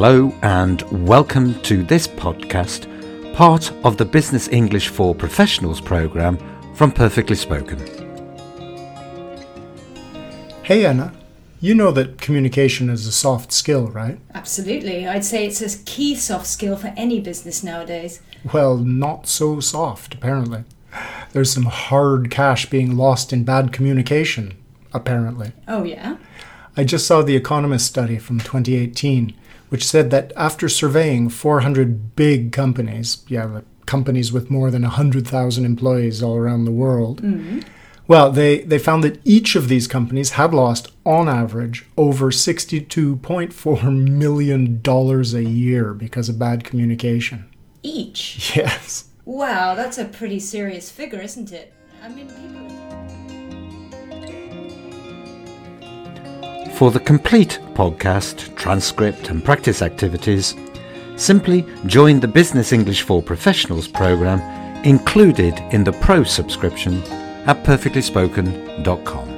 Hello, and welcome to this podcast, part of the Business English for Professionals program from Perfectly Spoken. Hey Anna, you know that communication is a soft skill, right? Absolutely. I'd say it's a key soft skill for any business nowadays. Well, not so soft, apparently. There's some hard cash being lost in bad communication, apparently. Oh, yeah? I just saw the Economist study from 2018, which said that after surveying 400 big companies, yeah, companies with more than 100,000 employees all around the world, mm-hmm. well, they, they found that each of these companies had lost, on average, over $62.4 million a year because of bad communication. Each. Yes. Wow, that's a pretty serious figure, isn't it? I mean, people. For the complete podcast, transcript, and practice activities, simply join the Business English for Professionals program included in the Pro subscription at perfectlyspoken.com.